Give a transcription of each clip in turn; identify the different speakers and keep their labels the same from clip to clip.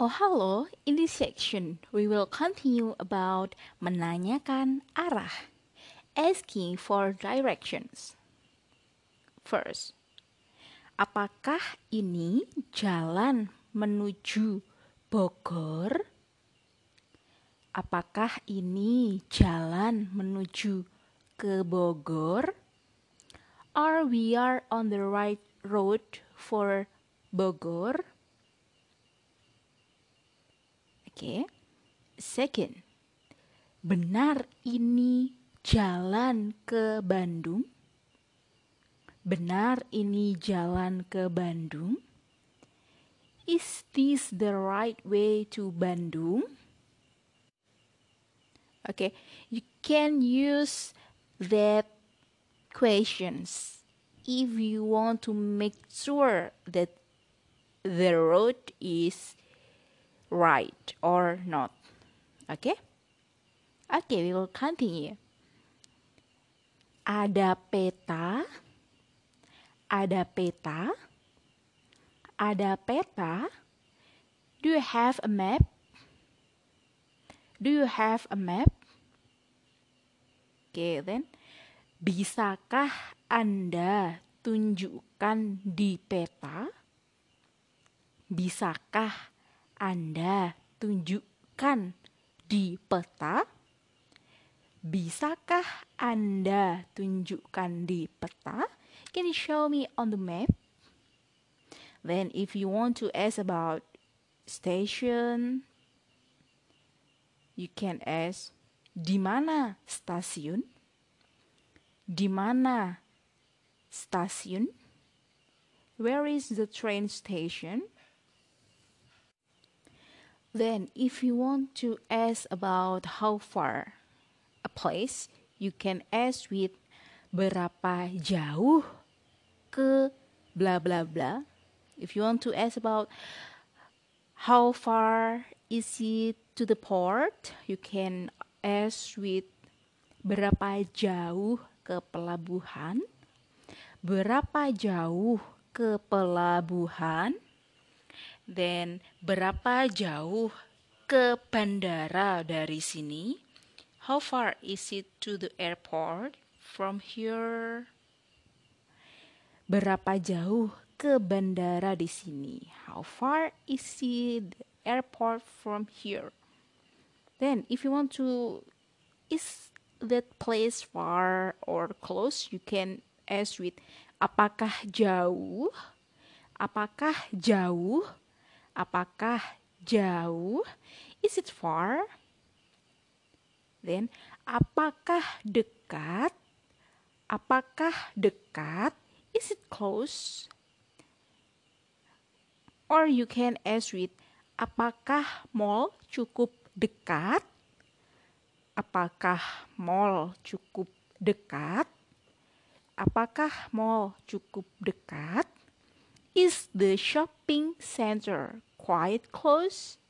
Speaker 1: Oh halo, in this section we will continue about menanyakan arah, asking for directions. First, apakah ini jalan menuju Bogor? Apakah ini jalan menuju ke Bogor? Are we are on the right road for Bogor? Oke. Second, benar ini jalan ke Bandung? Benar ini jalan ke Bandung? Is this the right way to Bandung? Okay, you can use that questions if you want to make sure that the road is right or not. Okay? Okay, we will continue. Ada peta, ada peta, ada peta. Do you have a map? Do you have a map? Okay, then. Bisakah Anda tunjukkan di peta? Bisakah anda tunjukkan di peta? Bisakah Anda tunjukkan di peta? Can you show me on the map? Then if you want to ask about station, you can ask di mana stasiun? Di mana stasiun? Where is the train station? Then, if you want to ask about how far a place, you can ask with berapa jauh ke bla bla bla. If you want to ask about how far is it to the port, you can ask with berapa jauh ke pelabuhan. Berapa jauh ke pelabuhan? Then berapa jauh ke bandara dari sini? How far is it to the airport from here? Berapa jauh ke bandara di sini? How far is it the airport from here? Then if you want to is that place far or close, you can ask with apakah jauh? Apakah jauh? Apakah jauh? Is it far? Then, apakah dekat? Apakah dekat? Is it close? Or you can ask with, apakah mall cukup dekat? Apakah mall cukup dekat? Apakah mall cukup dekat? Is the shopping center quite close?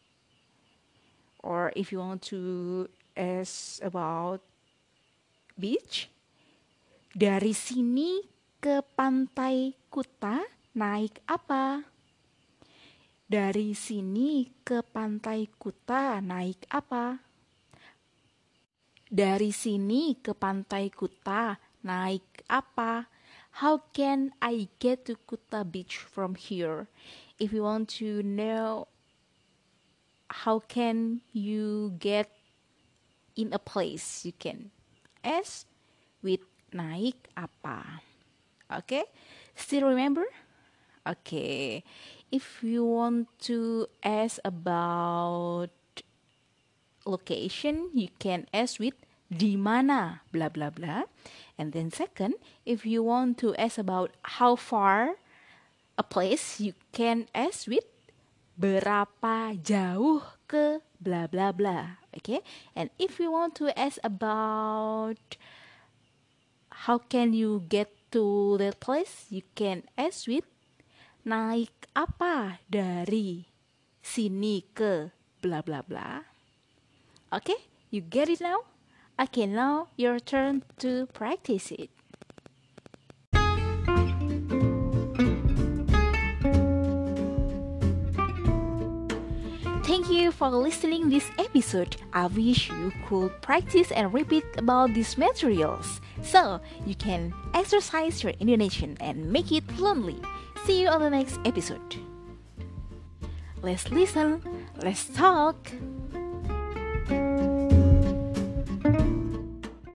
Speaker 1: Or if you want to ask about beach, dari sini ke pantai Kuta naik apa? Dari sini ke pantai Kuta naik apa? Dari sini ke pantai Kuta naik apa? How can I get to Kuta Beach from here? If you want to know how can you get in a place you can ask with naik apa. Okay? Still remember? Okay. If you want to ask about location you can ask with di mana blah blah blah and then second if you want to ask about how far a place you can ask with berapa jauh ke bla bla bla. Okay? And if you want to ask about how can you get to that place, you can ask with naik apa dari sini ke bla bla bla. Okay? You get it now? Okay, now your turn to practice it. Thank you for listening this episode. I wish you could practice and repeat about these materials so you can exercise your Indonesian and make it fluently. See you on the next episode. Let's listen, let's talk.